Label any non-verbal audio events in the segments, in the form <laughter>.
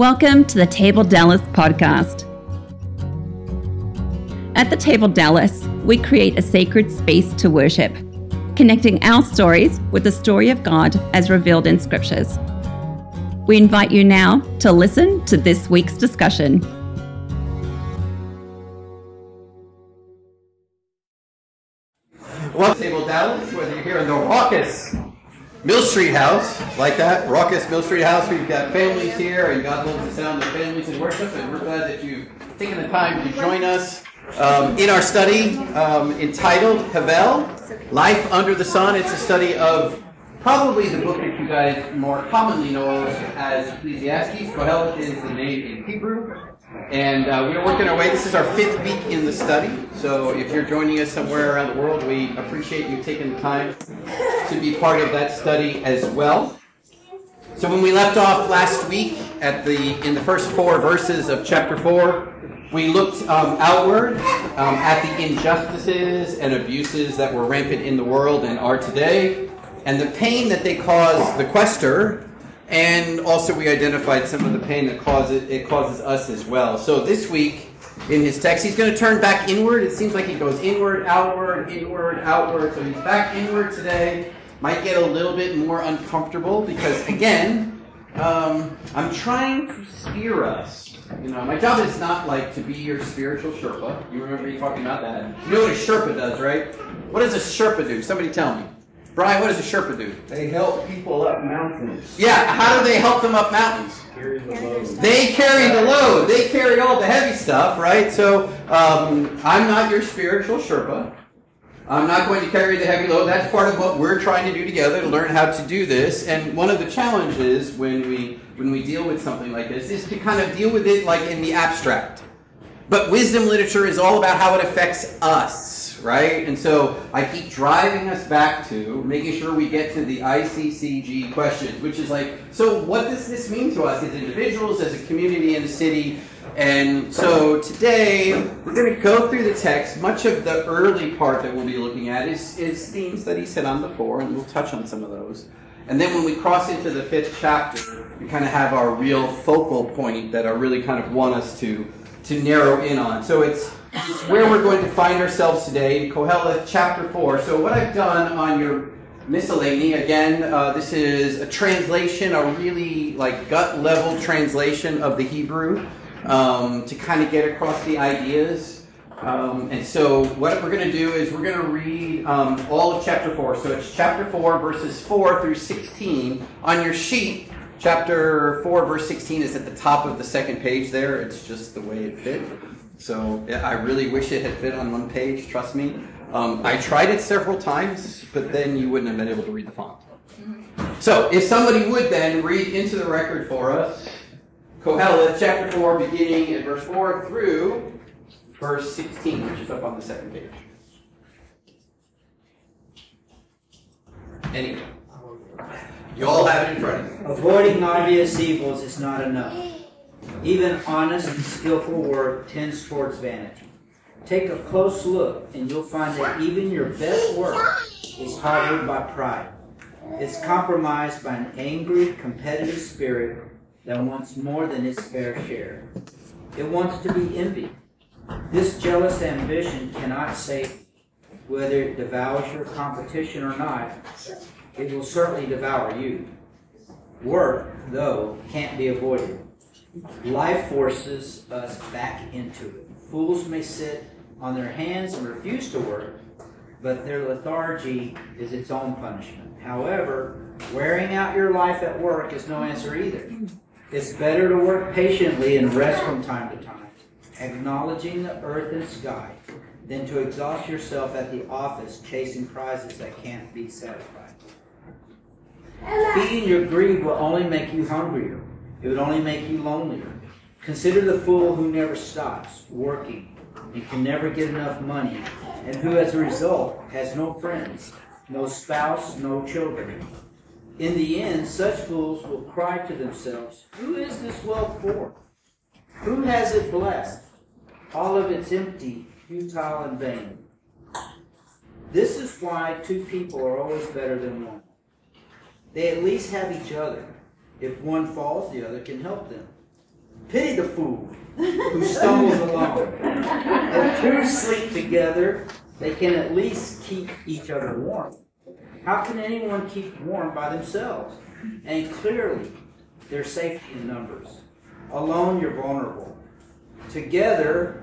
Welcome to the Table Dallas podcast. At the Table Dallas, we create a sacred space to worship, connecting our stories with the story of God as revealed in scriptures. We invite you now to listen to this week's discussion. Welcome to Table Dallas, whether you're here in the raucous Mill Street House, like that, raucous Mill Street House, we've got families here, and God loves the sound of families in worship, and we're glad that you've taken the time to join us um, in our study um, entitled Hevel, Life Under the Sun. It's a study of probably the book that you guys more commonly know as Ecclesiastes. Kohelet is the name in Hebrew. And uh, we're working our way. This is our fifth week in the study. So if you're joining us somewhere around the world, we appreciate you taking the time to be part of that study as well. So when we left off last week at the in the first four verses of chapter four, we looked um, outward um, at the injustices and abuses that were rampant in the world and are today, and the pain that they cause the quester and also we identified some of the pain that causes it causes us as well. So this week in his text, he's going to turn back inward. It seems like he goes inward, outward, inward, outward. So he's back inward today. Might get a little bit more uncomfortable because again, um, I'm trying to steer us. You know, my job is not like to be your spiritual Sherpa. You remember me talking about that. You know what a Sherpa does, right? What does a Sherpa do? Somebody tell me. Brian, what does a Sherpa do? They help people up mountains. Yeah, how do they help them up mountains? Carry the load. They carry the load. They carry all the heavy stuff, right? So um, I'm not your spiritual Sherpa. I'm not going to carry the heavy load. That's part of what we're trying to do together to learn how to do this. And one of the challenges when we when we deal with something like this is to kind of deal with it like in the abstract. But wisdom literature is all about how it affects us, right? And so I keep driving us back to making sure we get to the ICCG questions, which is like, so what does this mean to us as individuals, as a community in a city? And so today we're going to go through the text. Much of the early part that we'll be looking at is, is themes that he said on before, and we'll touch on some of those. And then when we cross into the fifth chapter, we kind of have our real focal point that I really kind of want us to to narrow in on. So it's, where we're going to find ourselves today in Kohelet chapter 4. So what I've done on your miscellany, again, uh, this is a translation, a really like gut level translation of the Hebrew um, to kind of get across the ideas. Um, and so what we're going to do is we're going to read um, all of chapter 4. So it's chapter 4, verses 4 through 16. On your sheet, Chapter 4, verse 16 is at the top of the second page there. It's just the way it fit. So yeah, I really wish it had fit on one page, trust me. Um, I tried it several times, but then you wouldn't have been able to read the font. So if somebody would then read into the record for us, Kohelet chapter 4, beginning at verse 4 through verse 16, which is up on the second page. Anyway. You all have it in front of you. Avoiding obvious evils is not enough. Even honest and skillful work tends towards vanity. Take a close look, and you'll find that even your best work is harbored by pride. It's compromised by an angry, competitive spirit that wants more than its fair share. It wants to be envied. This jealous ambition cannot save whether it devours your competition or not it will certainly devour you. Work, though, can't be avoided. Life forces us back into it. Fools may sit on their hands and refuse to work, but their lethargy is its own punishment. However, wearing out your life at work is no answer either. It's better to work patiently and rest from time to time, acknowledging the earth and sky, than to exhaust yourself at the office chasing prizes that can't be satisfied. Feeding your greed will only make you hungrier. It would only make you lonelier. Consider the fool who never stops working and can never get enough money, and who as a result has no friends, no spouse, no children. In the end, such fools will cry to themselves, Who is this wealth for? Who has it blessed? All of it's empty, futile, and vain. This is why two people are always better than one. They at least have each other. If one falls, the other can help them. Pity the fool who stumbles <laughs> along. If two sleep together, they can at least keep each other warm. How can anyone keep warm by themselves? And clearly, there's safety in numbers. Alone, you're vulnerable. Together,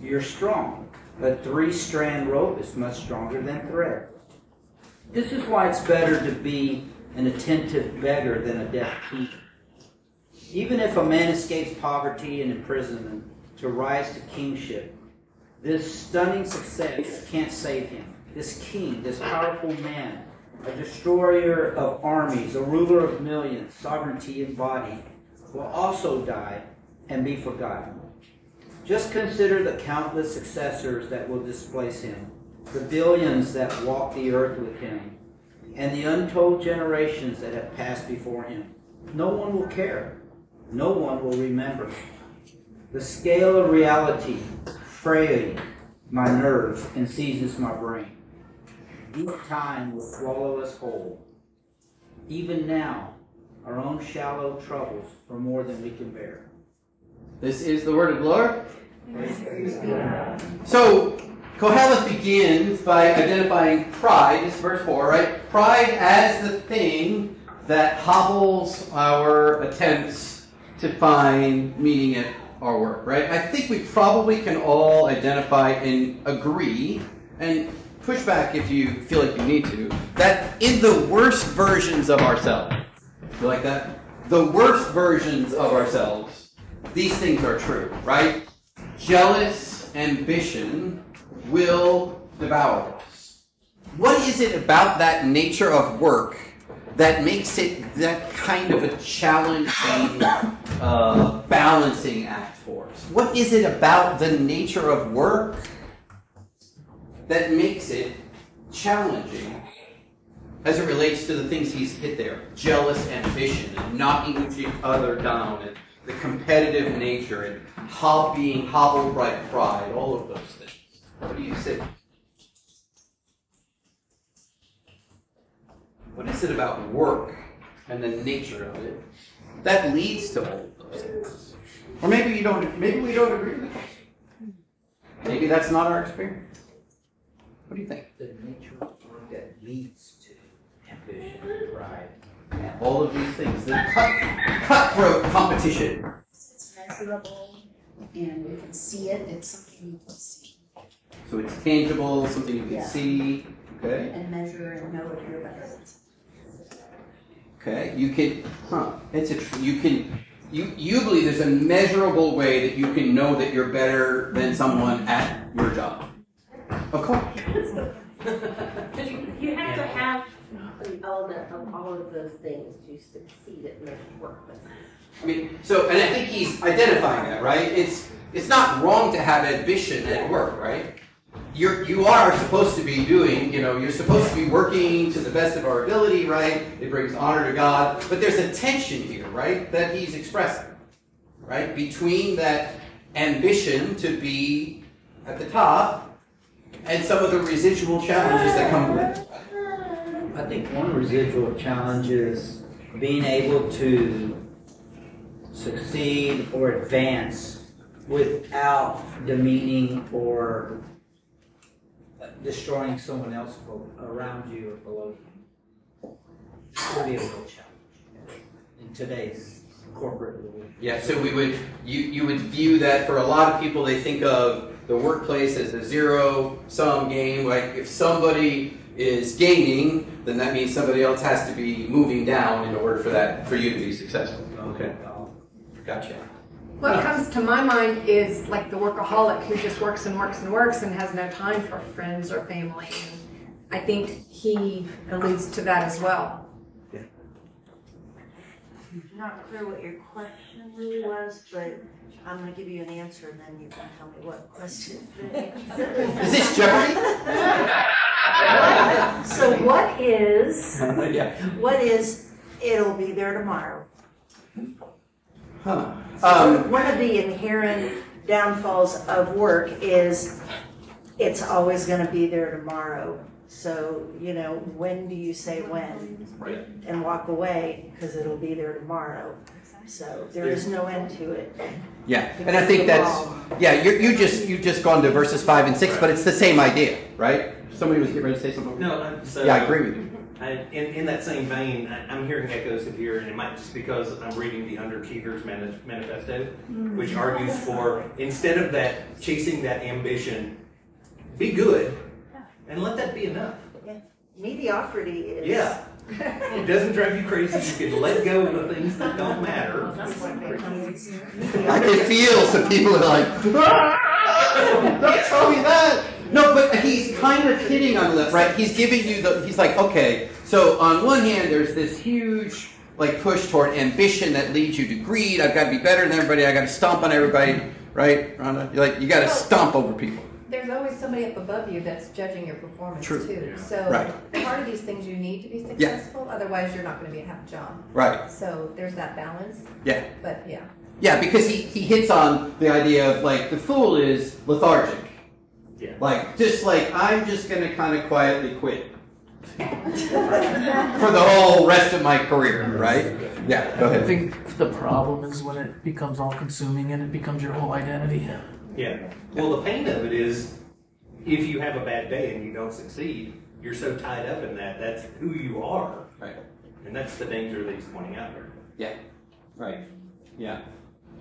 you're strong. A three strand rope is much stronger than thread. This is why it's better to be an attentive beggar than a deaf thief. Even if a man escapes poverty and imprisonment to rise to kingship, this stunning success can't save him. This king, this powerful man, a destroyer of armies, a ruler of millions, sovereignty embodied, will also die and be forgotten. Just consider the countless successors that will displace him, the billions that walk the earth with him, and the untold generations that have passed before him. No one will care. No one will remember. The scale of reality frays my nerves and seizes my brain. Deep time will swallow us whole. Even now, our own shallow troubles are more than we can bear. This is the word of the Lord. So, Koheleth begins by identifying pride. This is verse 4, right? Pride as the thing that hobbles our attempts to find meaning at our work, right? I think we probably can all identify and agree, and push back if you feel like you need to, that in the worst versions of ourselves, you like that? The worst versions of ourselves, these things are true, right? Jealous ambition will devour us. What is it about that nature of work that makes it that kind of a challenging uh, balancing act for us? What is it about the nature of work that makes it challenging as it relates to the things he's hit there? Jealous ambition and knocking each other down and the competitive nature and hob- being hobbled pride, all of those things. What do you say? What is it about work and the nature of it that leads to all of those things? Or maybe you don't. Maybe we don't agree with this. Maybe that's not our experience. What do you think? The nature of work that leads to ambition, pride. All of these things. The cut, cutthroat competition. It's measurable and we can see it. It's something you can see So it's tangible, something you can Yeah. see. Okay. and measure and know if you're better. Okay. You can. Huh. It's a. tr- You can. You you believe there's a measurable way that you can know that you're better than someone at your job. Of course. <laughs> You, you have to have an element of all of those things to succeed at making work. I mean, so, and I think he's identifying that, right? It's it's not wrong to have ambition at work, right? You're you are supposed to be doing, you know, you're supposed to be working to the best of our ability, right? It brings honor to God, but there's a tension here, right? That he's expressing, right? Between that ambition to be at the top and some of the residual challenges that come with it. I think one residual challenge is being able to succeed or advance without demeaning or destroying someone else around you or below you. It would be a real challenge in today's corporate world. Yeah, so we would you you would view that for a lot of people they think of the workplace as a zero sum game. Like if somebody is gaining, then that means somebody else has to be moving down in order for that for you to be successful. Oh, okay, gotcha. What comes to my mind is like the workaholic who just works and works and works and has no time for friends or family. And I think he alludes to that as well. Yeah. Not clear what your question really was, but I'm gonna give you an answer and then you can tell me what question. Is this Jeopardy? <laughs> So what is, <laughs> yeah. what is, it'll be there tomorrow? Huh. Um, One of the inherent downfalls of work is it's always gonna be there tomorrow. So, you know, when do you say when? Right. And walk away, because it'll be there tomorrow. So there is no end to it. Yeah, and I think that's yeah. You you just you just gone to verses five and six, but it's the same idea, right? Somebody was getting ready to say something. No, so Yeah, I agree with you. I, in, in that same vein, I, I'm hearing echoes of here, and it might just because I'm reading the Underachievers Mani- Manifesto, which argues for instead of that chasing that ambition, be good, and let that be enough. Mediocrity is. Yeah, it doesn't drive you crazy. You can let go of the things that don't matter. I can feel some people are like, <laughs> "Ah, don't tell me that. No, but he's kind of hitting on that, right? He's giving you the. He's like, okay, so on one hand, there's this huge like push toward ambition that leads you to greed. I've got to be better than everybody. I got to stomp on everybody, right, Rhonda? You're like, you got to stomp over people. There's always somebody up above you that's judging your performance True. too. So Right. part of these things you need to be successful, Yeah. otherwise you're not going to be have a happy job. Right. So there's that balance. Yeah. But yeah. Yeah, because he, he hits on the idea of like the fool is lethargic. Yeah. Like just like I'm just gonna kind of quietly quit for the whole rest of my career, right? Yeah, go ahead. I think the problem is when it becomes all consuming and it becomes your whole identity. Yeah. Well, the pain of it is if you have a bad day and you don't succeed, you're so tied up in that. That's who you are. Right. And that's the danger that he's pointing out there. Yeah. Right. Yeah.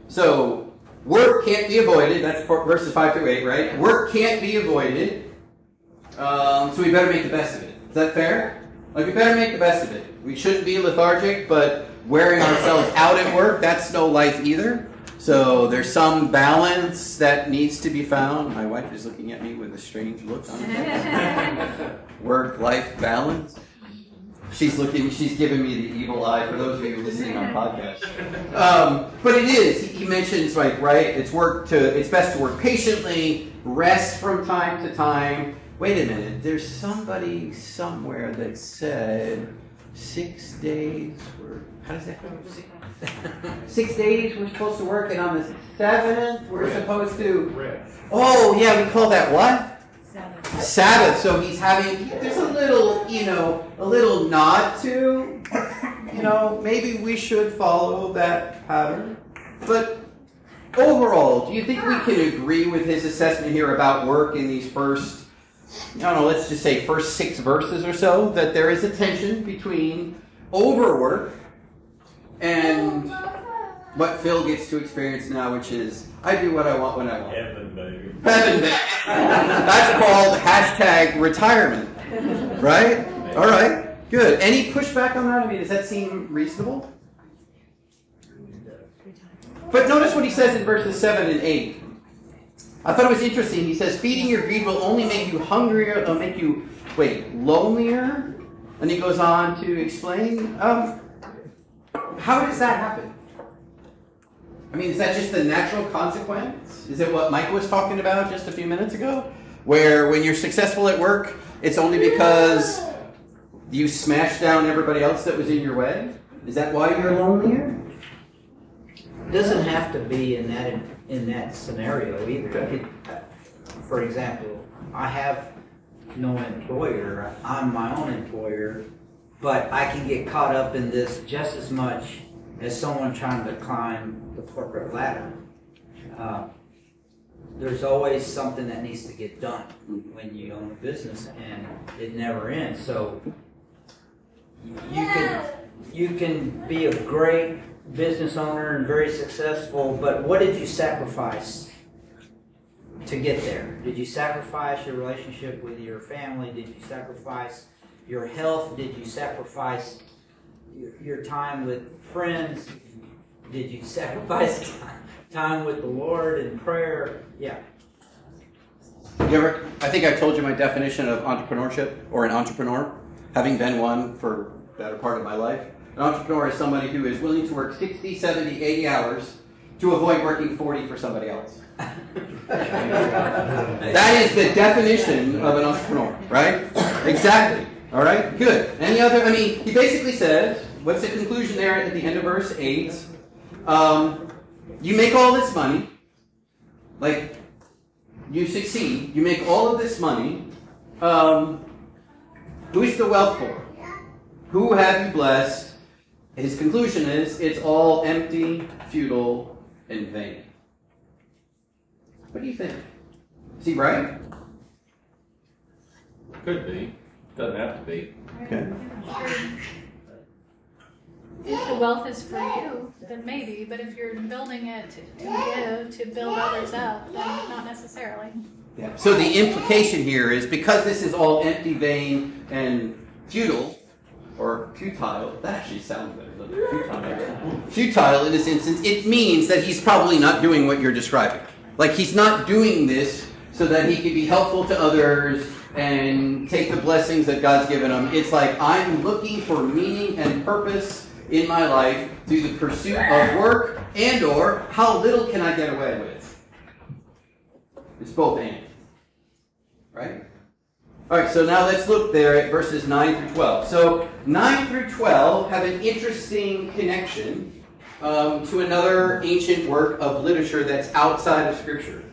So work can't be avoided. That's verses five through eight, right? Work can't be avoided. Um, so we better make the best of it. Is that fair? Like we better make the best of it. We shouldn't be lethargic, but wearing ourselves out at work, that's no life either. So there's some balance that needs to be found. My wife is looking at me with a strange look on her face. <laughs> Work-life balance. She's looking. She's giving me the evil eye. For those of you listening on <laughs> podcast, um, but it is. He, he mentions like right. It's work to. It's best to work patiently, rest from time to time. Wait a minute. There's somebody somewhere that said six days. Were, how does that go? Six, <laughs> six days we're supposed to work, and on the seventh we're supposed to. Oh yeah, we call that what? Sabbath. So he's having there's a little, you know, a little nod to, you know, maybe we should follow that pattern. But overall, do you think we can agree with his assessment here about work in these first, I don't know, let's just say first six verses or so, that there is a tension between overwork and what Phil gets to experience now, which is I do what I want when I want. Heaven, baby. Heaven, baby. That's called hashtag retirement, right? All right, good. Any pushback on that? I mean, does that seem reasonable? But notice what he says in verses 7 and 8. I thought it was interesting. He says, feeding your greed will only make you hungrier, or make you, wait, lonelier? And he goes on to explain, um, how does that happen? I mean, is that just the natural consequence? Is it what Mike was talking about just a few minutes ago? Where when you're successful at work, it's only because you smashed down everybody else that was in your way? Is that why you're lonelier? doesn't have to be in that in that scenario either. It could, for example, I have no employer. I'm my own employer, but I can get caught up in this just as much as someone trying to climb the corporate ladder. Uh, there's always something that needs to get done when you own a business, and it never ends. So you can you can be a great business owner and very successful, but what did you sacrifice to get there? Did you sacrifice your relationship with your family? Did you sacrifice your health? Did you sacrifice your, your time with friends? Did you sacrifice <laughs> time with the Lord in prayer? Yeah. You ever, I think I told you my definition of entrepreneurship or an entrepreneur, having been one for the better part of my life. An entrepreneur is somebody who is willing to work 60, 70, 80 hours to avoid working 40 for somebody else. <laughs> that is the definition of an entrepreneur, right? Exactly. All right, good. Any other? I mean, he basically says, what's the conclusion there at the end of verse 8? Um, you make all this money, like, you succeed, you make all of this money. Um, who's the wealth for? Who have you blessed? his conclusion is it's all empty, futile, and vain. What do you think? Is he right? Could be. Doesn't have to be. Okay. If the wealth is for you, then maybe, but if you're building it to, to give, to build others up, then not necessarily. Yeah. So the implication here is because this is all empty, vain, and futile, or futile, that actually sounds better, doesn't? Futile. Futile in this instance, it means that he's probably not doing what you're describing. Like he's not doing this so that he can be helpful to others and take the blessings that God's given them. It's like I'm looking for meaning and purpose in my life through the pursuit of work and or how little can I get away with. It's both and. Right? All right, so now let's look there at verses 9 through 12. So 9 through 12 have an interesting connection um, to another ancient work of literature that's outside of Scripture.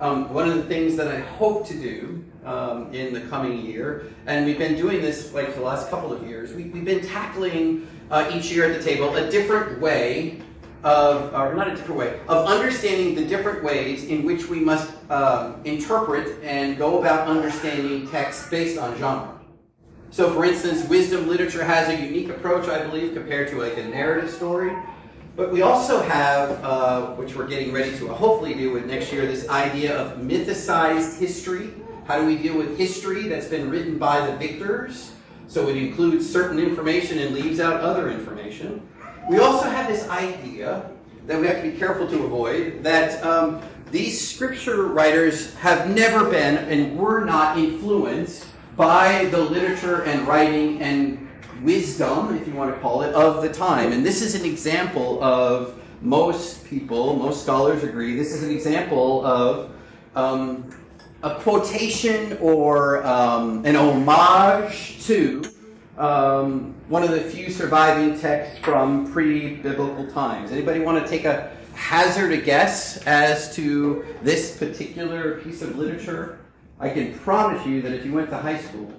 Um, one of the things that I hope to do um, in the coming year, and we've been doing this like for the last couple of years, we, have been tackling uh, each year at the table a different way of, or not a different way, of understanding the different ways in which we must um, interpret and go about understanding text based on genre. So, for instance, wisdom literature has a unique approach, I believe, compared to like a narrative story. But we also have, uh, which we're getting ready to hopefully do with next year, this idea of mythicized history. How do we deal with history that's been written by the victors? So it includes certain information and leaves out other information. We also have this idea that we have to be careful to avoid that um, these scripture writers have never been and were not influenced by the literature and writing and wisdom, if you want to call it, of the time. And this is an example of most people, most scholars agree, this is an example of um, a quotation or um, an homage to um, one of the few surviving texts from pre-biblical times. Anybody want to take a hazard a guess as to this particular piece of literature? I can promise you that if you went to high school,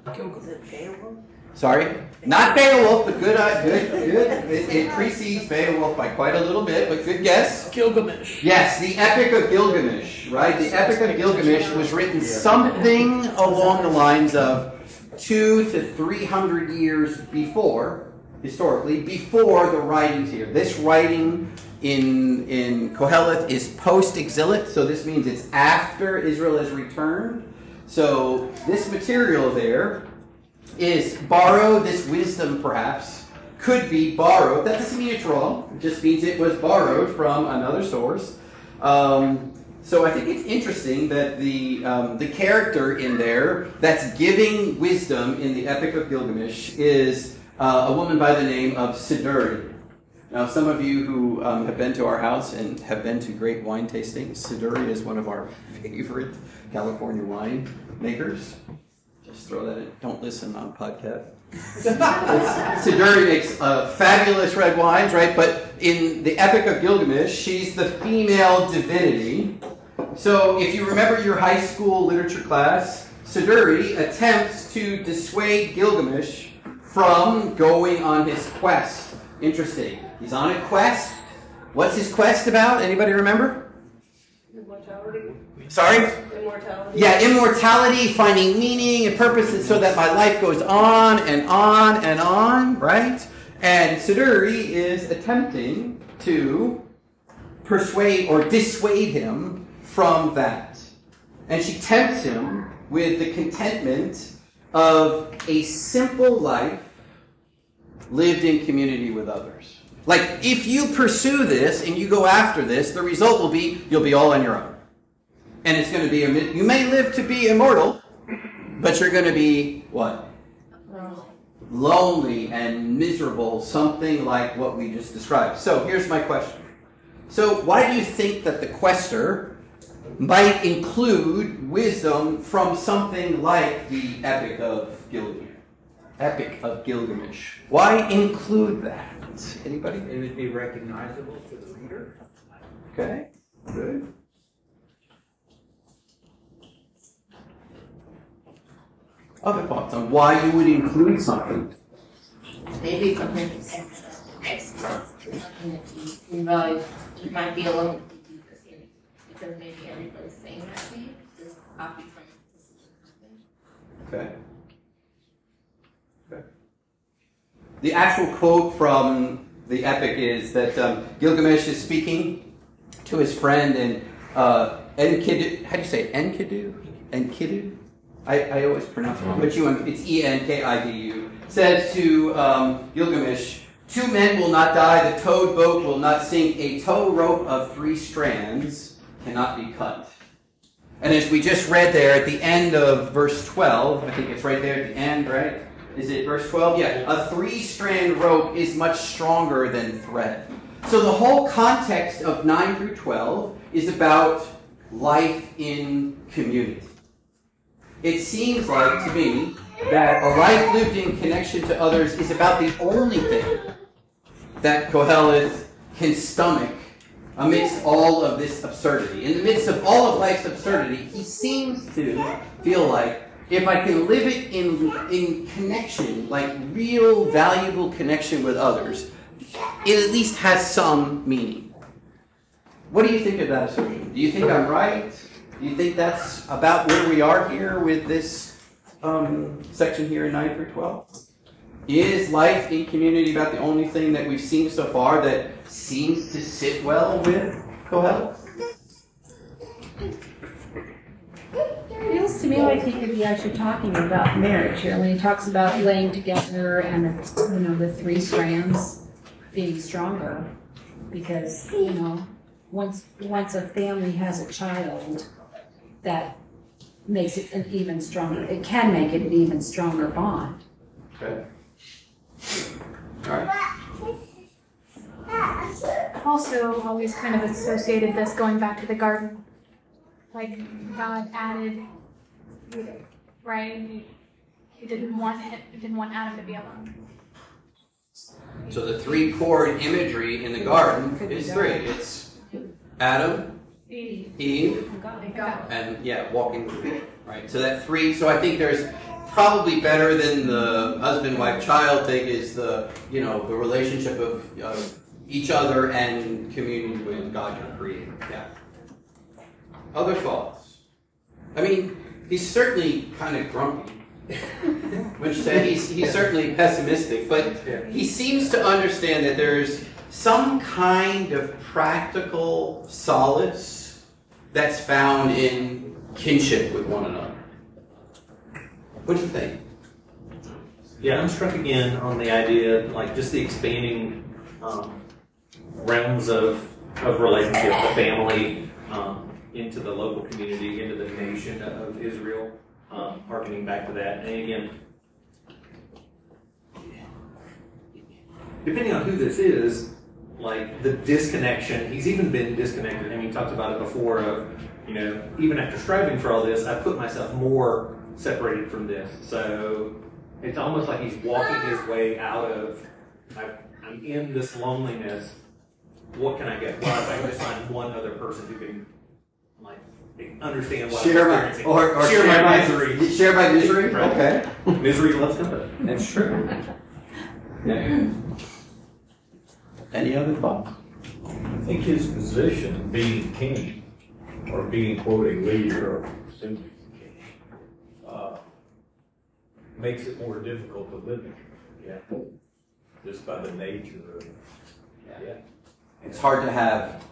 Sorry, not Beowulf, but good, uh, good, good. It, it, precedes Beowulf by quite a little bit, but good guess. Gilgamesh. Yes, the Epic of Gilgamesh, right? The Epic of Gilgamesh was written something along the lines of two to three hundred years before, historically, before the writings here. This writing in in Koheleth is post-exilic, so this means it's after Israel has returned. So this material there is borrowed, this wisdom perhaps, could be borrowed. That doesn't mean it's wrong, it just means it was borrowed from another source. Um, so I think it's interesting that the, um, the character in there that's giving wisdom in the Epic of Gilgamesh is uh, a woman by the name of Siduri. Now, some of you who um, have been to our house and have been to great wine tastings, Siduri is one of our <laughs> favorite California wine makers. Just throw that in. Don't listen on podcast. <laughs> Siduri makes uh, fabulous red wines, right? But in the Epic of Gilgamesh, she's the female divinity. So if you remember your high school literature class, Siduri attempts to dissuade Gilgamesh from going on his quest. Interesting. He's on a quest. What's his quest about? Anybody remember? Immortality. Sorry? Immortality. Yeah, immortality, finding meaning and purpose, and so that my life goes on and on and on, right? And Siduri is attempting to persuade or dissuade him from that. And she tempts him with the contentment of a simple life lived in community with others. Like, if you pursue this and you go after this, the result will be you'll be all on your own. And it's going to be, you may live to be immortal, but you're going to be what? Lonely and miserable, something like what we just described. So here's my question. So, why do you think that the quester might include wisdom from something like the Epic of Gilgamesh? Epic of Gilgamesh. Why include that? Anybody? It would be recognizable to the reader. Okay, good. Other thoughts on why you would include something? Maybe something And if you realize you might be alone if you do this, because maybe everybody's saying that to you, just copy from this is what happened. Okay. Okay. The actual quote from the epic is that um, Gilgamesh is speaking to his friend and uh, Enkidu. How do you say? Enkidu? Enkidu? I, I always pronounce it wrong, but you, it's E N K I D U. Says to um, Gilgamesh, Two men will not die, the towed boat will not sink, a tow rope of three strands cannot be cut. And as we just read there at the end of verse 12, I think it's right there at the end, right? Is it verse 12? Yeah. A three strand rope is much stronger than thread. So the whole context of 9 through 12 is about life in community. It seems like to me that a life lived in connection to others is about the only thing that Kohelet can stomach amidst all of this absurdity. In the midst of all of life's absurdity, he seems to feel like if I can live it in, in connection, like real valuable connection with others, it at least has some meaning. What do you think of that assertion? Do you think I'm right? Do you think that's about where we are here with this um, section here in 9 through 12? Is life in community about the only thing that we've seen so far that seems to sit well with Kohelet? Feels to me like he could be actually talking about marriage here when he talks about laying together and you know the three strands being stronger because you know once once a family has a child that makes it an even stronger it can make it an even stronger bond. Okay. All right. Also always kind of associated this going back to the garden. Like God added, right? He, he didn't want it, he didn't want Adam to be alone. So the three cord imagery in the garden is three. It's Adam, Eve, Eve, and God. and yeah, walking with me. Right. So that three. So I think there's probably better than the husband, wife, child thing is the you know the relationship of, of each other and communion with God, your Creator. Yeah. Other thoughts? I mean, he's certainly kind of grumpy. <laughs> Which said he's, he's certainly pessimistic, but he seems to understand that there's some kind of practical solace that's found in kinship with one another. What do you think? Yeah, I'm struck again on the idea, like just the expanding um, realms of, of relationship, the family, um, into the local community, into the nation of Israel, um, harkening back to that. And again, depending on who this is, like the disconnection, he's even been disconnected. I mean, he talked about it before of, you know, even after striving for all this, I put myself more separated from this. So it's almost like he's walking his way out of, I, I'm in this loneliness. What can I get? Well, if I just find one other person who can, like, understand what Share I'm my experiencing. or, or share, my, misery. Share my misery. Right. Okay. Misery loves company. That's true. Yeah. Any other thoughts? I think his position, being king, or being quote a leader, or simply king, uh, makes it more difficult to live in. Yeah. Just by the nature of, yeah. It's hard to have.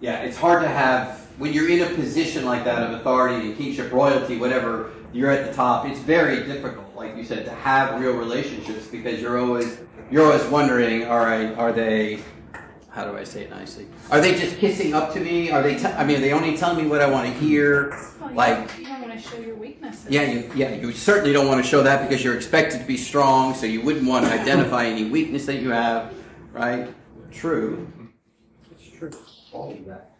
Yeah, it's hard to have when you're in a position like that of authority and kingship, royalty, whatever. You're at the top. It's very difficult, like you said, to have real relationships because you're always you're always wondering. All right, are they? How do I say it nicely? Are they just kissing up to me? Are they? T- I mean, are they only telling me what I want to hear? Well, Like, you don't want to show your weaknesses. yeah, you yeah you certainly don't want to show that because you're expected to be strong, so you wouldn't want to identify any weakness that you have, right? True. All of that.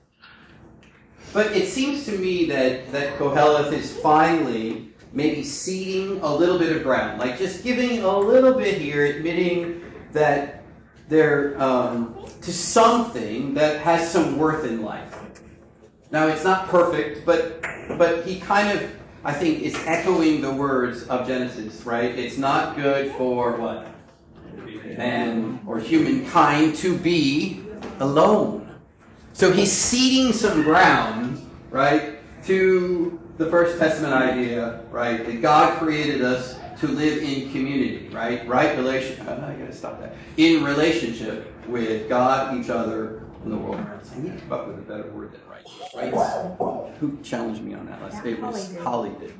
But it seems to me that, that Koheleth is finally maybe ceding a little bit of ground, like just giving a little bit here, admitting that they're um, to something that has some worth in life. Now it's not perfect, but but he kind of I think is echoing the words of Genesis, right? It's not good for what? man or humankind to be alone. So he's ceding some ground, right, to the First Testament idea, right, that God created us to live in community, right? Right relation. I gotta stop that. In relationship with God, each other, and the world around us. I need to come up with a better word than right. Right? Who challenged me on that last? It was Holly did.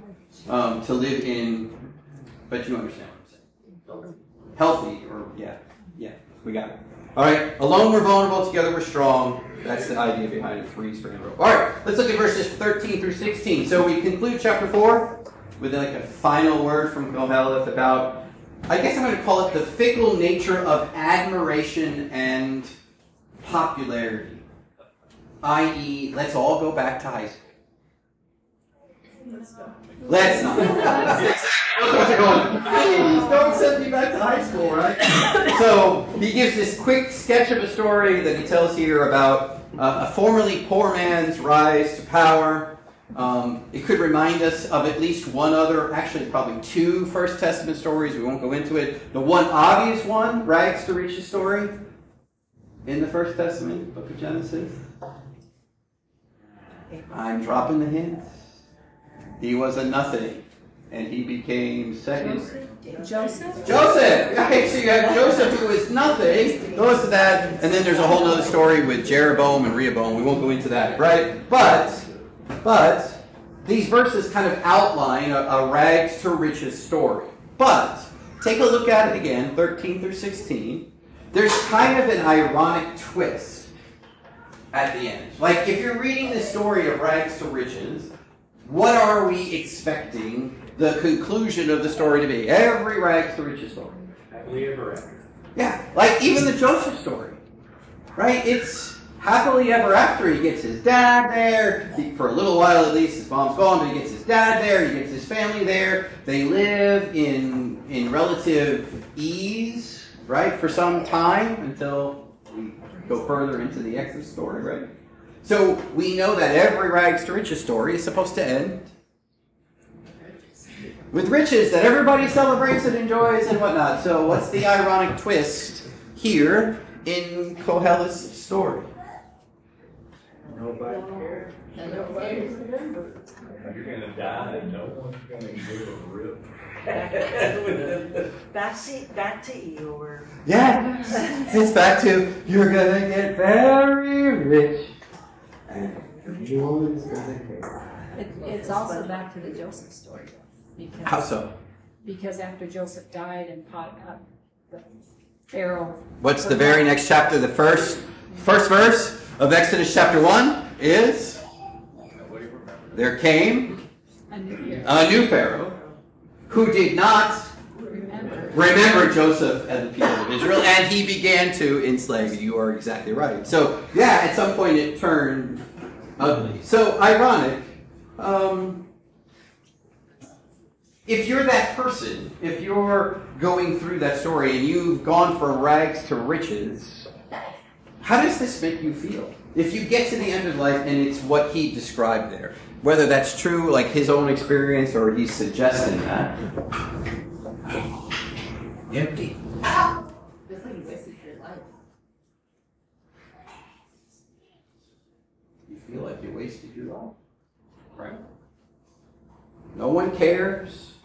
Um, to live in, but you understand what I'm saying. Healthy, or yeah, yeah, we got it. All right, alone we're vulnerable, together we're strong. That's the idea behind a three-strand rope. All right, let's look at verses 13 through 16. So we conclude chapter 4 with like a final word from Koheleth about, I guess I'm going to call it the fickle nature of admiration and popularity. I.e., let's all go back to high school. Let's not. Please don't send me back to high school, right? so he gives this quick sketch of a story that he tells here about uh, a formerly poor man's rise to power. Um, it could remind us of at least one other, actually probably two First Testament stories. We won't go into it. The one obvious one, rags to riches story, in the First Testament, Book of Genesis. I'm dropping the hints. He was a nothing, and he became second. Joseph? Joseph. <laughs> Okay, so you have Joseph who is nothing, goes to that, and then there's a whole other story with Jeroboam and Rehoboam. We won't go into that, right? But, but these verses kind of outline a, a rags to riches story. But take a look at it again, 13 through 16. There's kind of an ironic twist at the end. Like if you're reading the story of rags to riches, what are we expecting the conclusion of the story to be? Every rags to riches story. Happily ever after. Yeah, like even the Joseph story, right? It's happily ever after. He gets his dad there he, for a little while, at least. His mom's gone, but he gets his dad there. He gets his family there. They live in in relative ease, right, for some time until we go further into the Exodus story, right? So we know that every rags to riches story is supposed to end with riches that everybody celebrates and enjoys and whatnot. So what's the ironic twist here in Koheleth's story? Nobody cares. You're gonna die, no one's gonna give a rip. Back to, back to Eeyore. Yeah, it's back to you're gonna get very rich. And no one's gonna care. It, it's also back to the Joseph story. Because, How so? Because after Joseph died and Pot, uh, the Pharaoh. What's the very next chapter? The first first verse of Exodus chapter one is there came A new a new Pharaoh who did not Remember. remember Joseph and the people of Israel, and he began to enslave. You are exactly right. So, yeah, at some point it turned ugly. So, ironic. Um, if you're that person, if you're going through that story and you've gone from rags to riches, how does this make you feel? If you get to the end of life and it's what he described there, whether that's true, like his own experience, or he's suggesting that. Empty. That's like you wasted your life. You feel like you wasted your life, right? No one cares.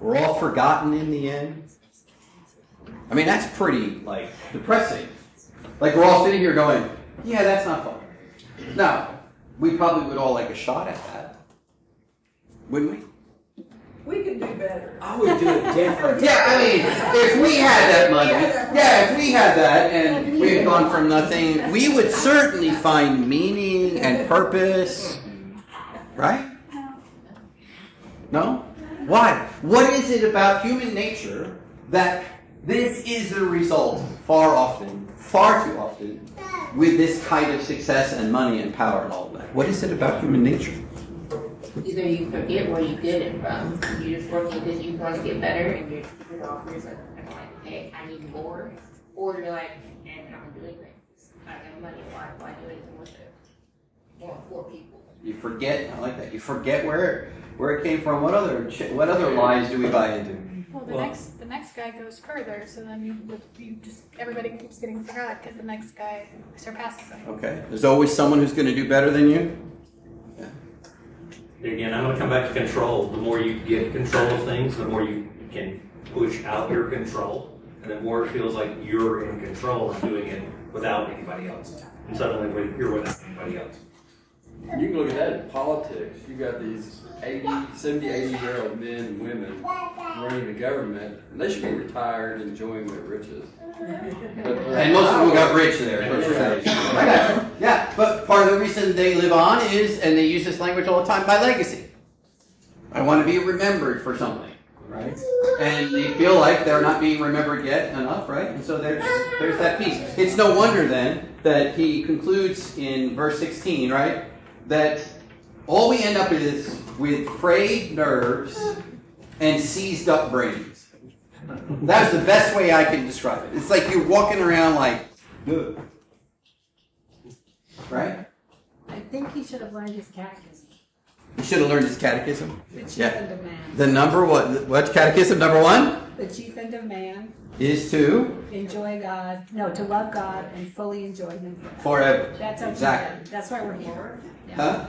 We're all forgotten in the end. I mean, that's pretty like depressing. Like we're all sitting here going, "Yeah, that's not fun." Now, we probably would all like a shot at that, wouldn't we? We could do better. I would do it different. Yeah, I mean, if we had that money, yeah, if we had that and we had gone from nothing, we would certainly find meaning and purpose, right? No? Why? What is it about human nature that this is the result far often, far too often, with this kind of success and money and power and all that? What is it about human nature? Either you forget where you get it from, you're just working because you want to get better, and you're offers like, like, hey, I need more, or you're like, and I'm doing this. I got money. Why? Why do anything with it? More four people. You forget. I like that. You forget where where it came from. What other what other lies do we buy into? Well, the Well- next the next guy goes further, so then you, you just everybody keeps getting forgot because the next guy surpasses them. Okay. There's always someone who's going to do better than you. Yeah. Again, I'm gonna come back to control. The more you get control of things, the more you can push out your control, and the more it feels like you're in control and doing it without anybody else. And suddenly you're without anybody else. You can look at that in politics. You got these 80, 70, 80 year old men and women running the government, and they should be retired enjoying their riches. And most of them got rich there. what. I got you. Yeah, but part of the reason they live on is, and they use this language all the time, by legacy. I want to be remembered for something, right? And they feel like they're not being remembered yet enough, right? And so there's there's that piece. It's no wonder then that he concludes in verse 16, right? That all we end up is with frayed nerves and seized up brains. That's the best way I can describe it. It's like you're walking around like, Ugh. right? I think he should have learned his catechism. You should have learned his catechism. The Yeah. of man. The number what? What's catechism number one? The chief end of man, Is to enjoy God, no, to love God and fully enjoy Him forever. Forever. That's our Exactly. chief. That's why we're here. Yeah. Huh?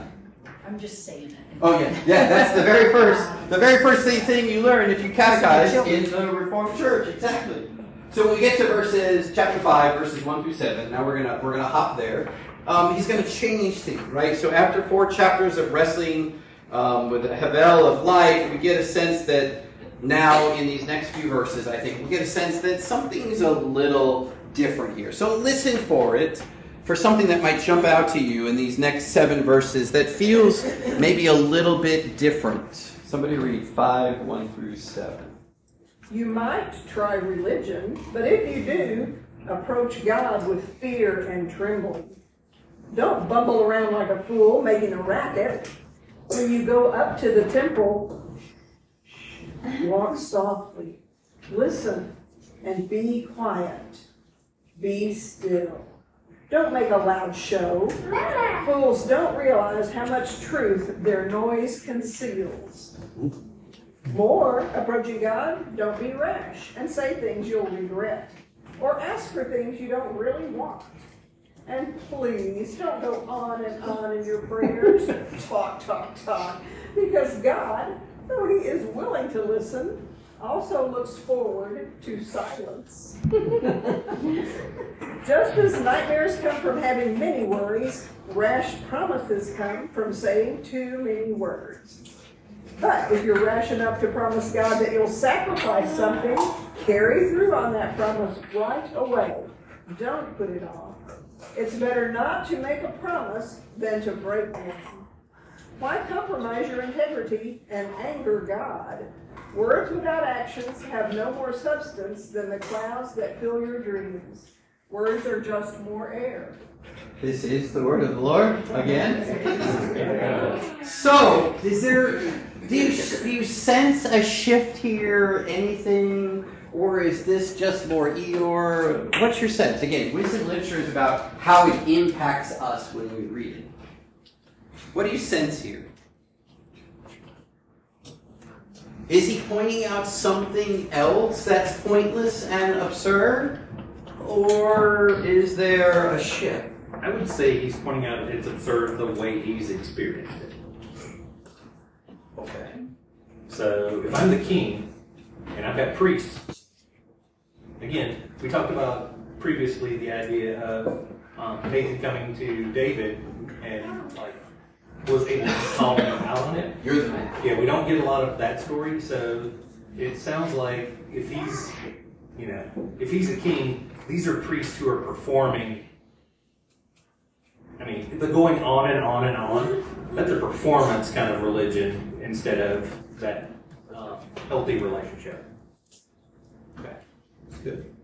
I'm just saying it. Oh yeah, yeah. That's the very first, the very first thing, thing you learn if you catechize in the Reformed Church. Exactly. So when we get to verses, chapter five, verses one through seven. Now we're gonna we're gonna hop there. Um, he's gonna change things, right? So after four chapters of wrestling um, with the Hevel of life, we get a sense that now in these next few verses, I think we get a sense that something's a little different here. So listen for it for something that might jump out to you in these next seven verses that feels maybe a little bit different. Somebody read 5, 1 through 7. You might try religion, but if you do, approach God with fear and trembling. Don't bumble around like a fool, making a racket. When you go up to the temple, walk softly, listen, and be quiet. Be still. Don't make a loud show. Fools don't realize how much truth their noise conceals. More, approaching God, don't be rash and say things you'll regret, or ask for things you don't really want. And please don't go on and on in your prayers. <laughs> talk, talk, talk. Because God, though He is willing to listen, also looks forward to silence. <laughs> Just as nightmares come from having many worries, rash promises come from saying too many words. But if you're rash enough to promise God that you'll sacrifice something, carry through on that promise right away. Don't put it off. It's better not to make a promise than to break one. Why compromise your integrity and anger God? Words without actions have no more substance than the clouds that fill your dreams. Words are just more air. This is the word of the Lord again. <laughs> So, is there, do you, do you sense a shift here, anything, or is this just more Eeyore? What's your sense? Again, wisdom literature is about how it impacts us when we read it. What do you sense here? Is he pointing out something else that's pointless and absurd? Or is there a shift? I would say he's pointing out it's absurd the way he's experienced it. Okay. So if I'm the king and I've got priests, again, we talked about previously the idea of um, Nathan coming to David and like was able to call him out on it. You're the man. Yeah, we don't get a lot of that story, so it sounds like if he's, you know, if he's a king, these are priests who are performing. I mean, the going on and on and on. That's a performance kind of religion instead of that uh, healthy relationship. Okay, that's good.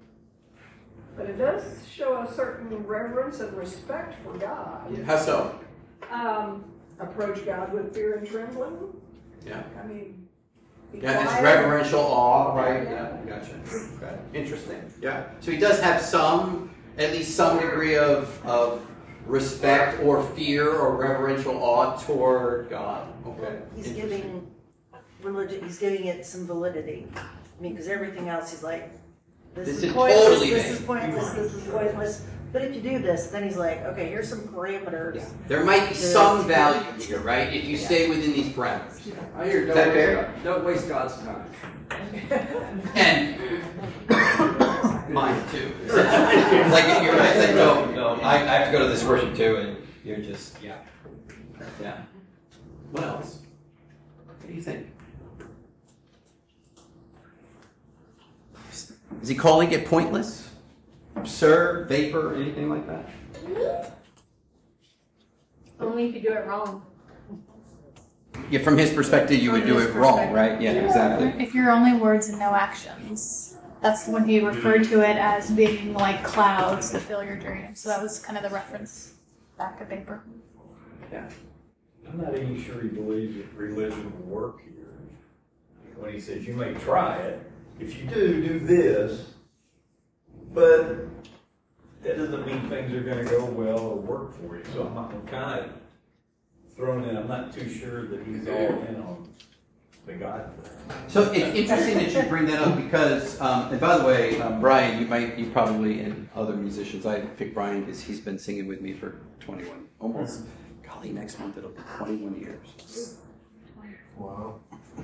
But it does show a certain reverence and respect for God. How so? Um, approach God with fear and trembling. Yeah. I mean, be Yeah, it's reverential awe, right? Yeah, gotcha. Okay. Interesting. Yeah. So he does have some, at least some degree of, of respect or fear or reverential awe toward God. Okay. He's giving religion, he's giving it some validity. I mean, because everything else, he's like, this, This is is pointless, totally this vain. is pointless, this is pointless. But if you do this, then he's like, okay, here's some parameters. There might be some to- value here, right? If you stay within these parameters. I hear, Is don't that waste, fair? don't waste God's time. <laughs> And mine too. like if you're, I said, no, no, I, I have to go to this worship too, and you're just, yeah, yeah. What else? What do you think? Is he calling it pointless, absurd, vapor, anything like that? Mm-hmm. Only if you do it wrong. Yeah, from his perspective, you would do it wrong, perspective. right? Yeah, exactly. If you're only words and no actions, that's when he referred to it as being like clouds that fill your dreams. So that was kind of the reference back to vapor. Yeah. I'm not even sure he believes that religion will work here. When he says you may try it, if you do, do this, but that doesn't mean things are gonna go well or work for you. So I'm I'm kind of thrown in, I'm not too sure that he's all in on the God. So it's interesting that you bring that up because, um, and by the way, um, Brian, you might, you probably, and other musicians, I picked Brian because he's been singing with me for 21, almost, golly, next month it'll be 21 years. Wow.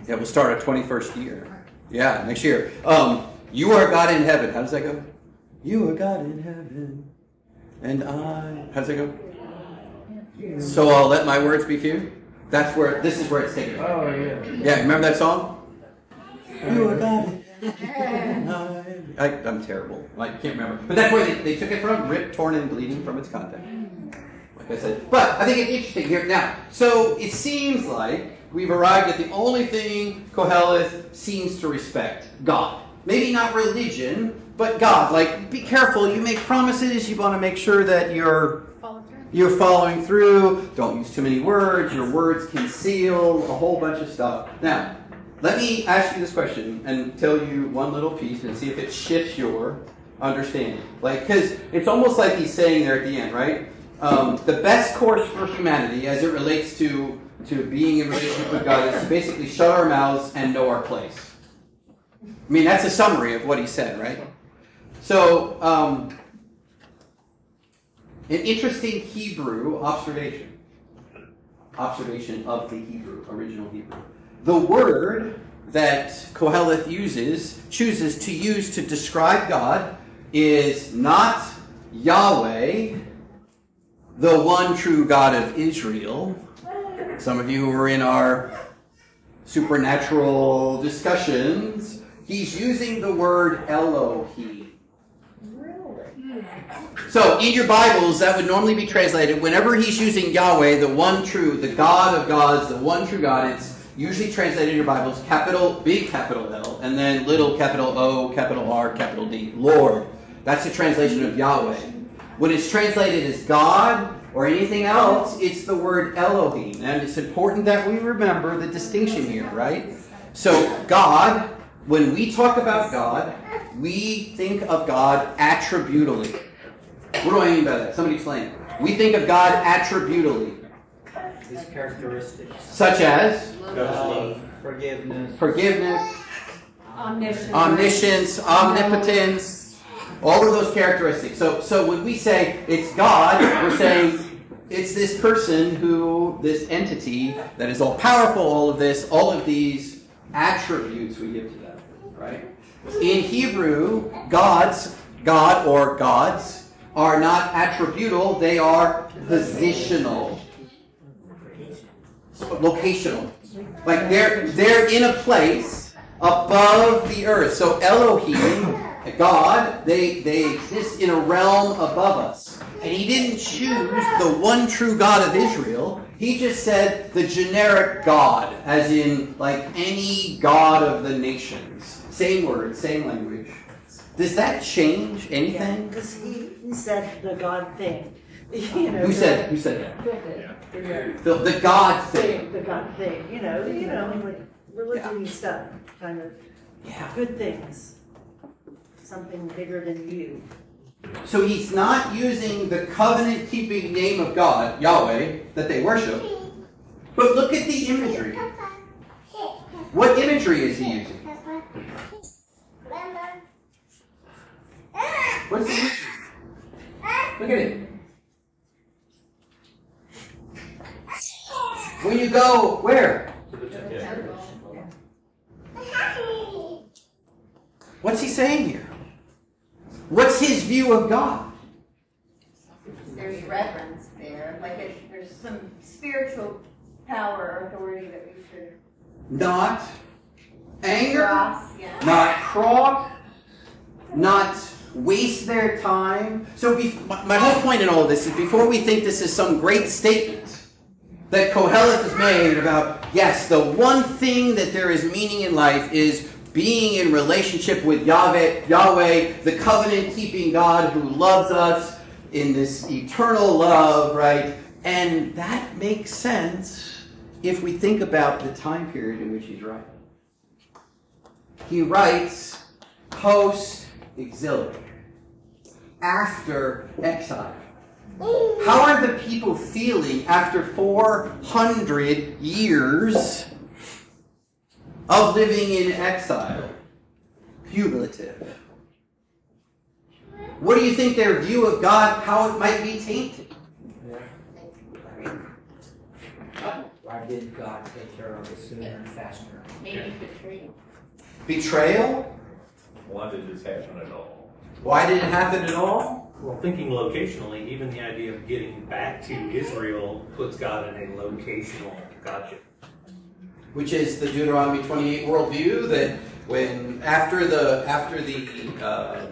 Yeah, we'll start our 21st year. Yeah, next year. Um, you are God in heaven. How does that go? You are God in heaven, and I. How's does that go? So I'll let my words be few. That's where this is where it's taken. Oh, yeah. Yeah, remember that song? You are God in <laughs> heaven. I, I, I'm terrible. I can't remember. But that's where they, they took it from, ripped, torn, and bleeding from its content. Like I said. But I think it's interesting here. Now, so it seems like we've arrived at the only thing Qoheleth seems to respect God. Maybe not religion, but God. Like, be careful. You make promises. You want to make sure that you're you're following through. Don't use too many words. Your words conceal a whole bunch of stuff. Now, let me ask you this question and tell you one little piece and see if it shifts your understanding. Like, because it's almost like he's saying there at the end, right? Um, the best course for humanity, as it relates to to being in relationship with God, is to basically shut our mouths and know our place. I mean, that's a summary of what he said, right? So, um, an interesting Hebrew observation. Observation of the Hebrew, original Hebrew. The word that Qoheleth uses, chooses to use to describe God is not Yahweh, the one true God of Israel. Some of you who were in our supernatural discussions, he's using the word Elohim. So in your Bibles, that would normally be translated whenever he's using Yahweh, the one true, the God of gods, the one true God. It's usually translated in your Bibles, capital big capital L, and then little capital O, capital R, capital D, Lord. That's the translation of Yahweh. When it's translated as God or anything else, it's the word Elohim, and it's important that we remember the distinction here, right? So God, when we talk about God, we think of God attributally. What do I mean by that? Somebody explain. We think of God attributally, His characteristics. such as Love, um, forgiveness. forgiveness, Omniscience. omniscience, omnipotence, all of those characteristics. So, so when we say it's God, we're saying it's this person who, this entity that is all powerful, all of this, all of these attributes we give to them, right? In Hebrew, gods, God or gods, are not attributable, they are positional, locational. Like they're they're in a place above the earth. So Elohim, God, they they exist in a realm above us. And he didn't choose the one true God of Israel. He just said the generic God, as in like any God of the nations. Same word, same language. Does that change anything? Because he, he said the God thing. <laughs> You know, Who said who said that? <laughs> The, the God thing. The God thing, you know, you know, like religion stuff, kind of. Yeah. Good things. Something bigger than you. So he's not using the covenant keeping name of God, Yahweh, that they worship. But look at the imagery. What imagery is he using? What's the issue? Look at it. When you go where? What's he saying here? What's his view of God? There's reverence there, like it, there's some spiritual power or authority that we should Not anger, cross, yeah. not cross, not waste their time. So, be, my my whole point in all this is before we think this is some great statement that Qoheleth has made about, yes, the one thing that there is meaning in life is being in relationship with Yahweh, Yahweh, the covenant keeping God who loves us in this eternal love, right? And that makes sense if we think about the time period in which he's writing. He writes post exilic, after exile. How are the people feeling after 400 years of living in exile? Cumulative. What do you think their view of God, how it might be tainted? Why did God take care of it sooner and faster? Maybe betrayal. Betrayal? Why did this happen at all? Why did it happen at all? Well, thinking locationally, even the idea of getting back to Israel puts God in a locational gotcha. which is the Deuteronomy 28 worldview that when after the after the uh,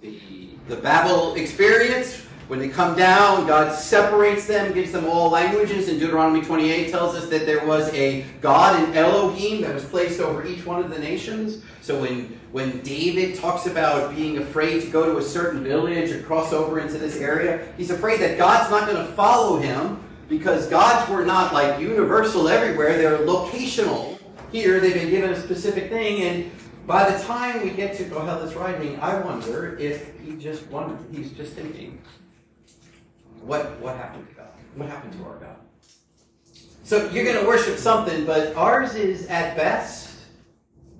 the the Babel experience, when they come down, God separates them, gives them all languages. And Deuteronomy 28 tells us that there was a God, an Elohim, that was placed over each one of the nations. So when when David talks about being afraid to go to a certain village or cross over into this area, he's afraid that God's not going to follow him because gods were not like universal everywhere, they're locational. Here, they've been given a specific thing, and by the time we get to oh, Qoheleth's writing, I wonder if he just he's just thinking, what, what happened to God? What happened to our God? So you're going to worship something, but ours is at best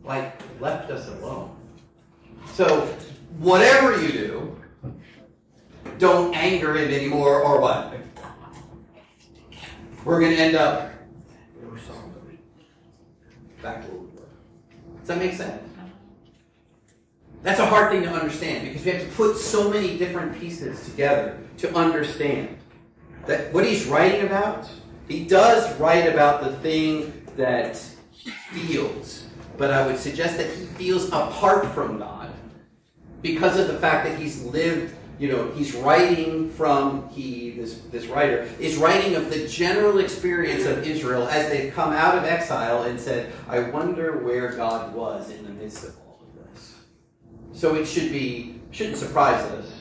like left us alone. So whatever you do, don't anger him anymore, or what? We're going to end up back where we were. Does that make sense? That's a hard thing to understand because we have to put so many different pieces together to understand that what he's writing about. He does write about the thing that he feels, but I would suggest that he feels apart from God because of the fact that he's lived you know he's writing from he this this writer is writing of the general experience of Israel as they've come out of exile and said I wonder where God was in the midst of all so it should be shouldn't surprise us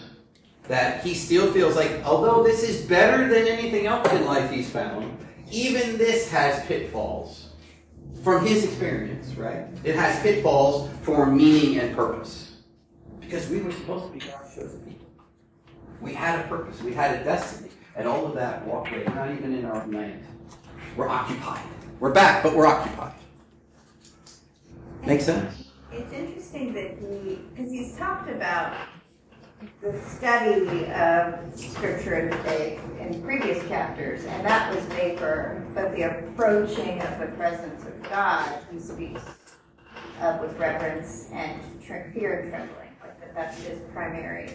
that he still feels like although this is better than anything else in life he's found even this has pitfalls from his experience right it has pitfalls for meaning and purpose because we were supposed to be God's chosen people we had a purpose, we had a destiny, and all of that walked away, not even in our land. We're occupied. We're back, but we're occupied. Make sense? It's interesting that he, because he's talked about the study of scripture and faith in previous chapters, and that was vapor, but the approaching of the presence of God, he speaks of with reverence and fear and trembling, like that that's his primary.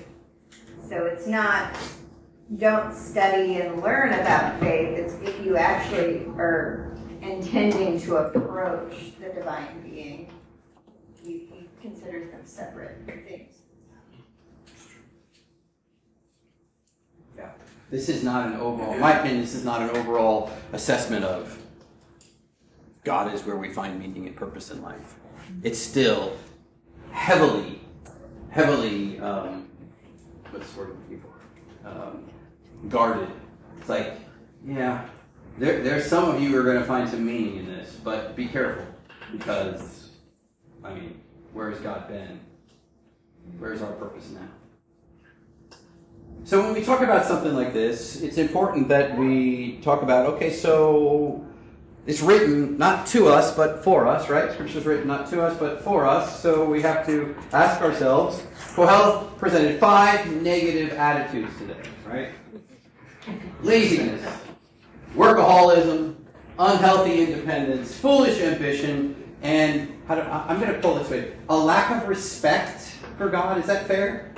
So it's not, don't study and learn about faith, it's if you actually are intending to approach the divine being, considers them separate things. Yeah. This is not an overall, in my opinion, this is not an overall assessment of God is where we find meaning and purpose in life. It's still heavily, heavily, um, what's the word for? Um, guarded. It's like, yeah, there, there's some of you who are going to find some meaning in this, but be careful because, I mean, where has God been? Where's our purpose now? So when we talk about something like this, it's important that we talk about okay, so it's written not to us, but for us, right? Scripture's written not to us, but for us. So we have to ask ourselves. Qoheleth presented five negative attitudes today, right? Laziness, workaholism, unhealthy independence, foolish ambition, and how do, I'm going to pull this way: a lack of respect for God. Is that fair?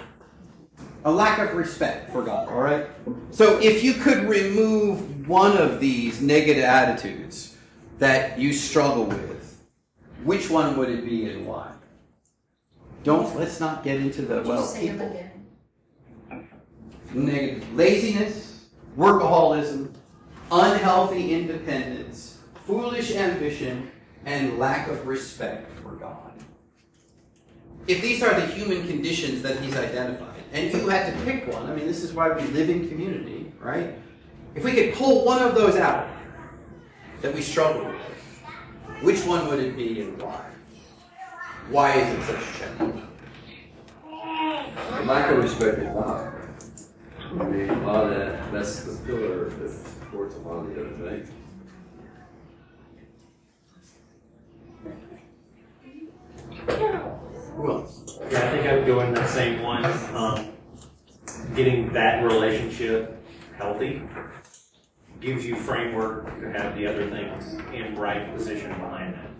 A lack of respect for God. All right. So if you could remove one of these negative attitudes that you struggle with, which one would it be and why? Don't let's not get into the well people. Negative laziness, workaholism, unhealthy independence, foolish ambition, and lack of respect for God. If these are the human conditions that he's identified, and you had to pick one, I mean, this is why we live in community, right? If we could pull one of those out that we struggle with, which one would it be and why? Why is it such a challenge? Lack of respect for God. I mean, a lot of that, that's the pillar that supports a lot of the other things. Who else? Yeah, I think I would go in that same one. Um, getting that relationship healthy gives you framework to have the other things in right position behind that.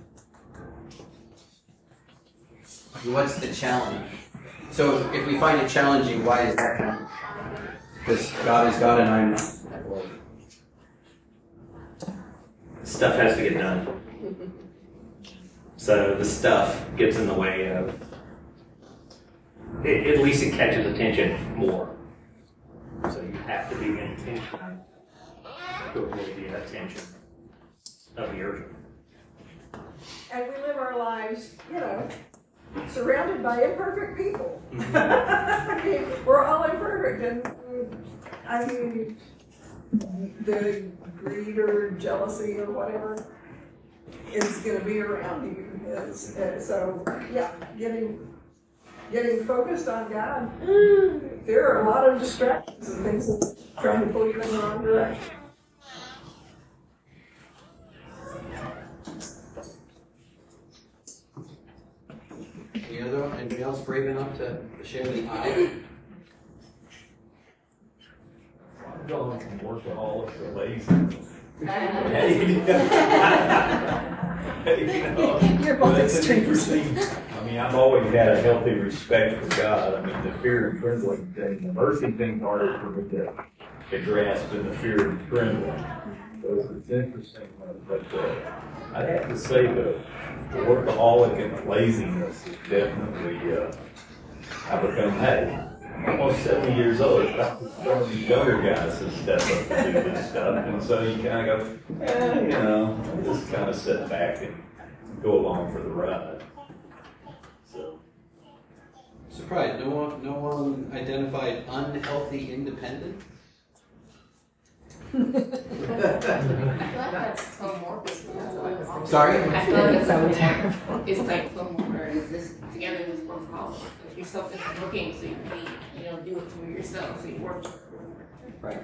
What's the challenge? So if, if we find it challenging, why is that challenging? Because God is God and I'm not. Stuff has to get done. So the stuff gets in the way of, it, at least it catches attention more. So you have to be intentional to avoid the attention of the urgent. And we live our lives, you know, surrounded by imperfect people. Mm-hmm. <laughs> I mean, we're all imperfect, and mm, I mean, the greed or jealousy or whatever is going to be around you. Is, uh, so, yeah, getting getting focused on God. There are a lot of distractions and things that trying to pull you in the wrong direction. Any other one? Anybody else brave enough to share the eye? I'm going from workaholic to lazy. <laughs> You're both extremes. I mean, I've always had a healthy respect for God. I mean, the fear and trembling thing, the mercy thing's harder for me to, to grasp than the fear and trembling. So it's interesting, but uh, I'd have to say the the workaholic and the laziness is definitely, uh, I become, hey, almost seventy years old. One of these younger guys to step up to do this stuff, and so you kind of go, eh, you know, just kind of sit back and go along for the ride. So. Surprised, no one, no one identified unhealthy independence? <laughs> I feel like. <laughs> Sorry? I feel like it's homomorphism. It's like homomorphism, this together with workaholic. If you're selfish and looking, so you can be, you know, do it for yourself, so you work. Right.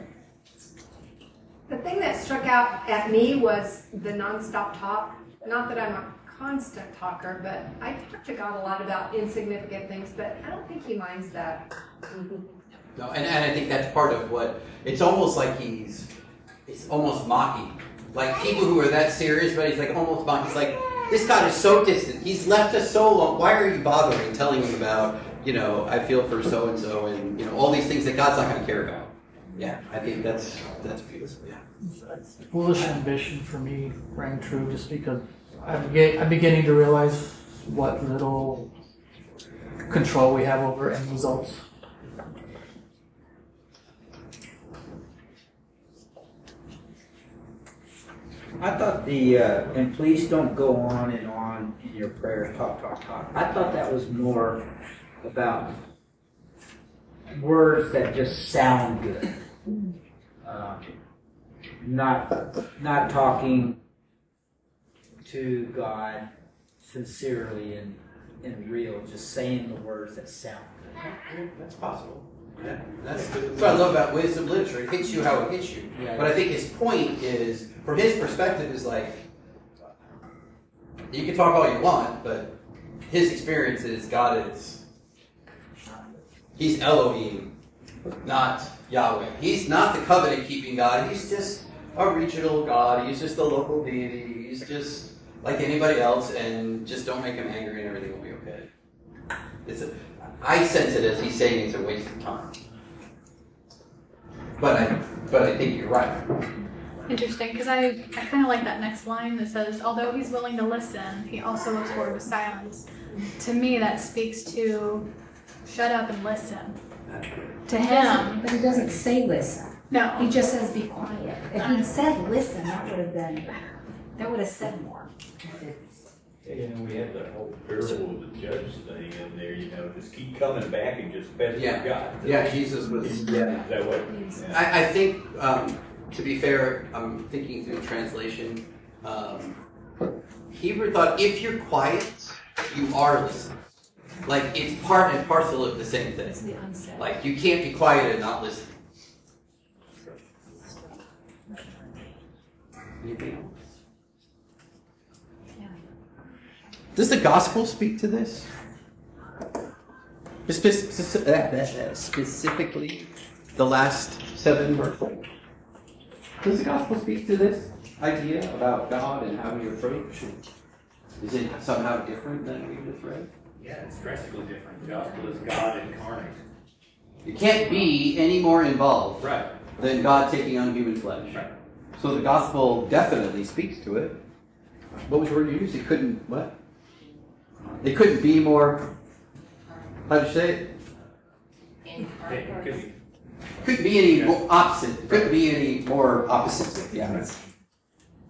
The thing that struck out at me was the nonstop talk. Not that I'm a constant talker, but I talk to God a lot about insignificant things, but I don't think He minds that. No, and, and I think that's part of what, it's almost like he's, it's almost mocking. Like people who are that serious, but he's like almost mocking. He's like, this God is so distant. He's left us so long. Why are you bothering telling him about, you know, I feel for so and so and, you know, all these things that God's not going to care about. Yeah, I think that's, that's beautiful. Yeah. Foolish ambition for me rang true just because I'm, I'm beginning to realize what little control we have over end results. I thought the, uh, and please don't go on and on in your prayers, talk, talk, talk. I thought that was more about words that just sound good. Uh, not, not talking to God sincerely and, and real, just saying the words that sound good. That's possible. Yeah, that's, that's what I love about wisdom literature. It hits you how it hits you. Yeah. But I think his point is, from his perspective, is like, You can talk all you want, but his experience is God is He's Elohim, not Yahweh. He's not the covenant keeping God. He's just a regional God. He's just a local deity. He's just like anybody else, and just don't make him angry, and everything will be okay. It's a, I sense it as he's saying it's a waste of time. But I, but I think you're right. Interesting, because I, I kind of like that next line that says, although he's willing to listen, he also looks forward to silence. To me, that speaks to shut up and listen. To him. But he doesn't say listen. No. He just says be quiet. If he'd said listen, that would have been, that would have said more. You know, we have the whole parable of the judge thing in there, you know, just keep coming back and just pester Yeah. God. Yeah, Jesus was. Yeah. That way. Yeah. I, I think, um, to be fair, I'm thinking through translation. Um, Hebrew thought if you're quiet, you are listening. Like it's part and parcel of the same thing. The. Like you can't be quiet and not listen. Anything else? Does the gospel speak to this? Spe- speci- uh, Specifically, the last seven verses. Does the gospel speak to this idea about God and how we approach? Is it somehow different than we just read? Yeah, it's drastically different. The gospel is God incarnate. You can't be any more involved Right. than God taking on human flesh. Right. So the gospel definitely speaks to it. What was the word you used? It couldn't what? It couldn't be more. How do you say it? It could be- Couldn't be any more opposite. Couldn't be any more opposite. Yeah.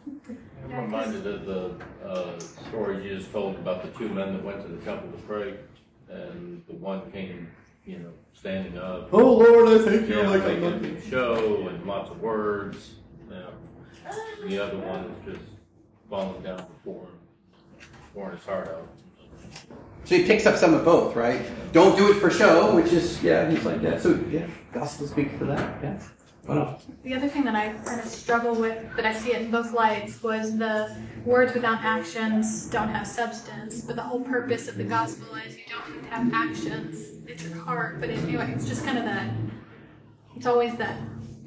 I'm reminded of the uh, story you just told about the two men that went to the temple to pray, and the one came, you know, standing up. Oh Lord, I thank you. Yeah, like I making love a you. big show and lots of words. You know. The other one is just falling down before him, pouring his heart out. So he picks up some of both, right? Don't do it for show, which is yeah. He's like that. So yeah, gospel speaks for that. Yeah. What else? The other thing that I kind of struggle with, that I see it in both lights, was the words without actions don't have substance. But the whole purpose of the gospel is you don't need to have actions. It's your heart. But anyway, it's just kind of that. It's always that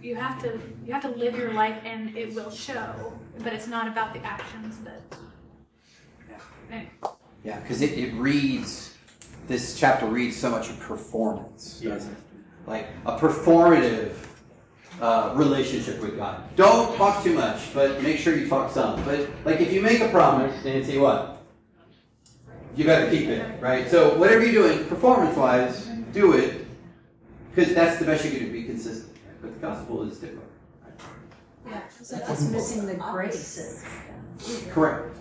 you have to you have to live your life and it will show. But it's not about the actions that. Anyway. Yeah, because it, it reads, this chapter reads so much of performance, doesn't it? Like a performative uh, relationship with God. Don't talk too much, but make sure you talk some. But like if you make a promise, Nancy, what? You better keep it, right? So whatever you're doing, performance-wise, do it, because that's the best you can do. Be consistent. But the gospel is different. Yeah, so it's missing the grace. Correct.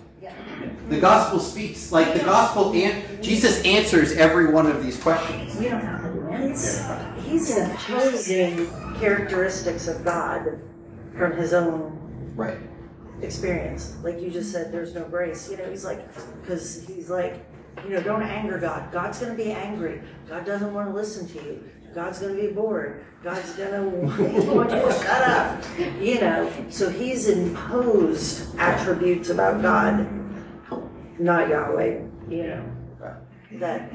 The gospel speaks like the gospel, and Jesus answers every one of these questions. We don't have the lens. He's imposing characteristics of God from his own Right. experience. Like you just said, there's no grace. You know, he's like, because he's like, you know, don't anger God. God's going to be angry. God doesn't want to listen to you. God's going to be bored. God's going <laughs> to want you to shut up. You know, so he's imposed attributes about God, not Yahweh, you know, that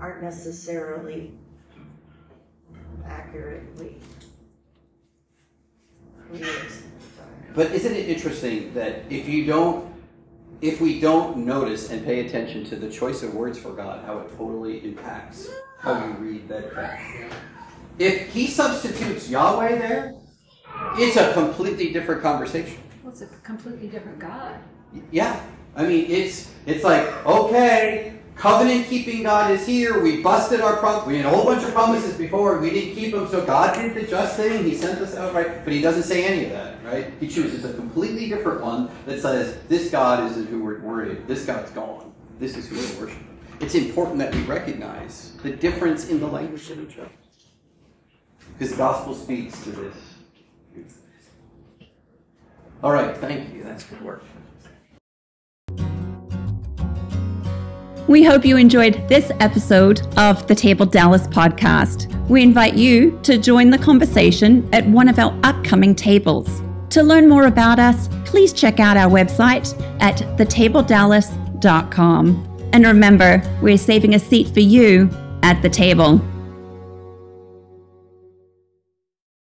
aren't necessarily accurately who. But isn't it interesting that if you don't, if we don't notice and pay attention to the choice of words for God, how it totally impacts how you read that text? If he substitutes Yahweh there, it's a completely different conversation. Well, it's a completely different God. Yeah, I mean it's it's like okay, covenant keeping God is here. We busted our prom. We had a whole bunch of promises before. We didn't keep them, so God did the just thing. He sent us out right, but He doesn't say any of that. Right? He chooses a completely different one that says this God isn't who we're worried. This God's gone. This is who we're worshiping. It's important that we recognize the difference in the language of each other, because the gospel speaks to this. All right, thank you. That's good work. We hope you enjoyed this episode of the Table Dallas podcast. We invite you to join the conversation at one of our upcoming tables. To learn more about us, please check out our website at thetabledallas.com And remember, we're saving a seat for you at the table.